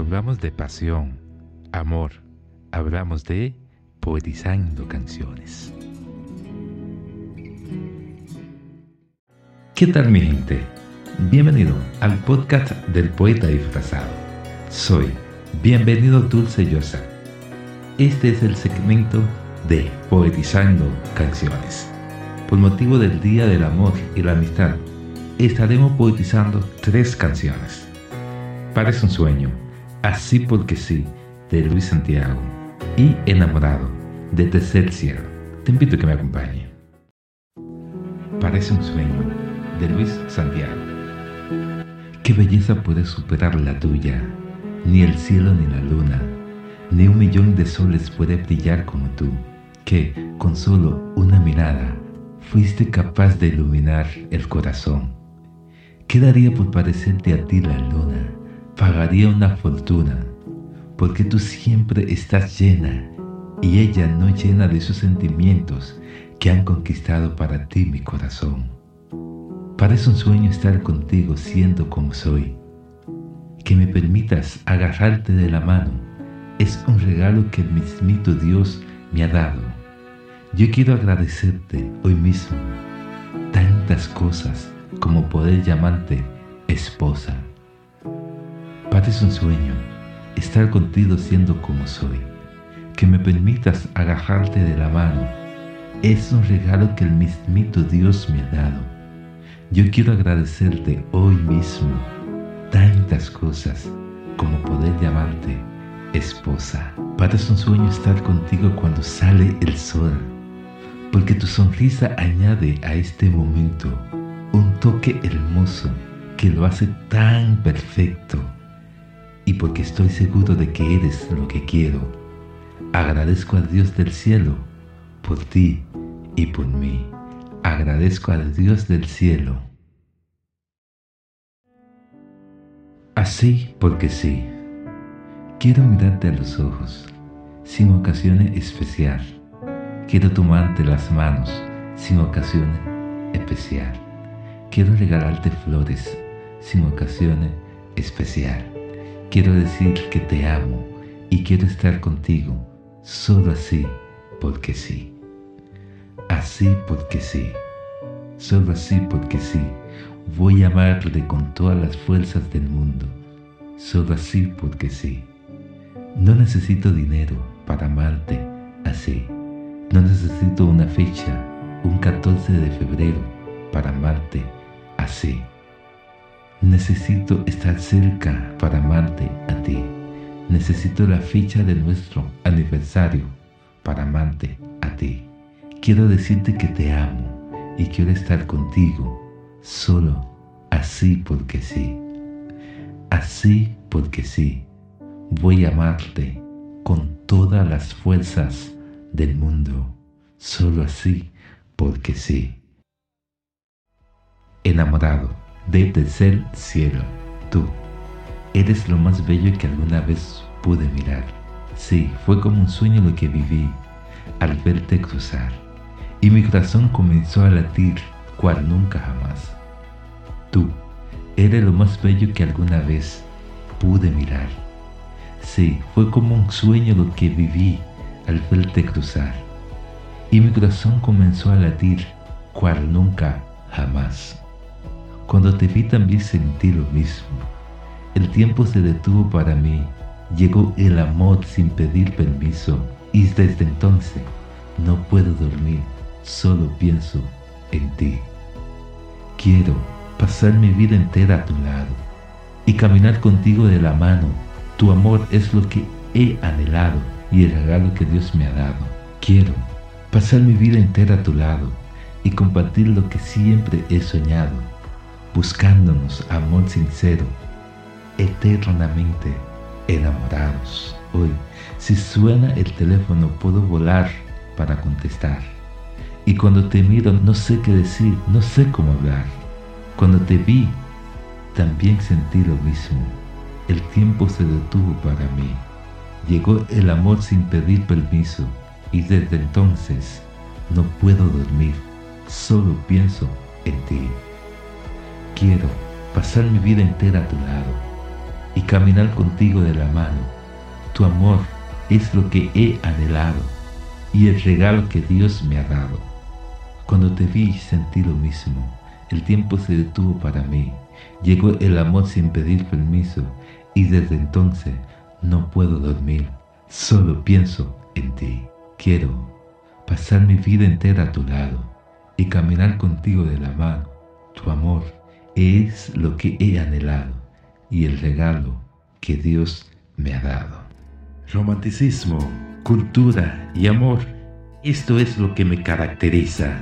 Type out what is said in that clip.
Hablamos de pasión, amor, hablamos de poetizando canciones. ¿Qué tal mi gente? Bienvenido al podcast del poeta disfrazado. Soy Bienvenido Dulce Yosa. Este es el segmento de Poetizando Canciones. Por motivo del Día del Amor y la Amistad, estaremos poetizando tres canciones. Parece un sueño, así porque sí, de Luis Santiago, y Enamorado, de Tercer Cielo. Te invito a que me acompañe. Parece un sueño, de Luis Santiago. ¿Qué belleza puede superar la tuya? Ni el cielo ni la luna, ni un millón de soles puede brillar como tú, que con solo una mirada fuiste capaz de iluminar el corazón. ¿Qué daría por parecerte a ti la luna? Pagaría una fortuna, porque tú siempre estás llena y ella no llena de esos sentimientos que han conquistado para ti mi corazón. Parece un sueño estar contigo siendo como soy. Que me permitas agarrarte de la mano es un regalo que el mismito Dios me ha dado. Yo quiero agradecerte hoy mismo tantas cosas como poder llamarte esposa. Parece un sueño estar contigo siendo como soy. Que me permitas agarrarte de la mano es un regalo que el mismito Dios me ha dado. Yo quiero agradecerte hoy mismo tantas cosas como poder llamarte esposa. Parece un sueño estar contigo cuando sale el sol porque tu sonrisa añade a este momento un toque hermoso que lo hace tan perfecto y porque estoy seguro de que eres lo que quiero. Agradezco al Dios del cielo por ti y por mí. Agradezco al Dios del cielo. Así porque sí. Quiero mirarte a los ojos, sin ocasiones especial Quiero tomarte las manos sin ocasión especial. Quiero regalarte flores sin ocasión especial. Quiero decir que te amo y quiero estar contigo solo así porque sí. Así porque sí. Solo así porque sí. Voy a amarte con todas las fuerzas del mundo. Solo así porque sí. No necesito dinero para amarte así. No necesito una fecha, un 14 de febrero, para amarte así. Necesito estar cerca para amarte a ti. Necesito la fecha de nuestro aniversario para amarte a ti. Quiero decirte que te amo y quiero estar contigo solo así porque sí. Así porque sí. Voy a amarte con todas las fuerzas del mundo, solo así, porque sí. Enamorado de tercer cielo, tú eres lo más bello que alguna vez pude mirar. Sí, fue como un sueño lo que viví al verte cruzar, y mi corazón comenzó a latir cual nunca jamás. Tú eres lo más bello que alguna vez pude mirar. Sí, fue como un sueño lo que viví al verte cruzar, y mi corazón comenzó a latir cual nunca jamás. Cuando te vi también sentí lo mismo. El tiempo se detuvo para mí, llegó el amor sin pedir permiso, y desde entonces no puedo dormir, solo pienso en ti. Quiero pasar mi vida entera a tu lado y caminar contigo de la mano. Tu amor es lo que he anhelado y el regalo que Dios me ha dado. Quiero pasar mi vida entera a tu lado y compartir lo que siempre he soñado, buscándonos amor sincero, eternamente enamorados. Hoy, si suena el teléfono, puedo volar para contestar. Y cuando te miro, no sé qué decir, no sé cómo hablar. Cuando te vi, también sentí lo mismo. El tiempo se detuvo para mí Llegó el amor sin pedir permiso y desde entonces no puedo dormir, solo pienso en ti. Quiero pasar mi vida entera a tu lado y caminar contigo de la mano. Tu amor es lo que he anhelado y el regalo que Dios me ha dado. Cuando te vi sentí lo mismo. El tiempo se detuvo para mí. Llegó el amor sin pedir permiso y desde entonces no puedo dormir. Solo pienso en ti. Quiero pasar mi vida entera a tu lado y caminar contigo de la mano. Tu amor es lo que he anhelado y el regalo que Dios me ha dado. Romanticismo, cultura y amor, esto es lo que me caracteriza.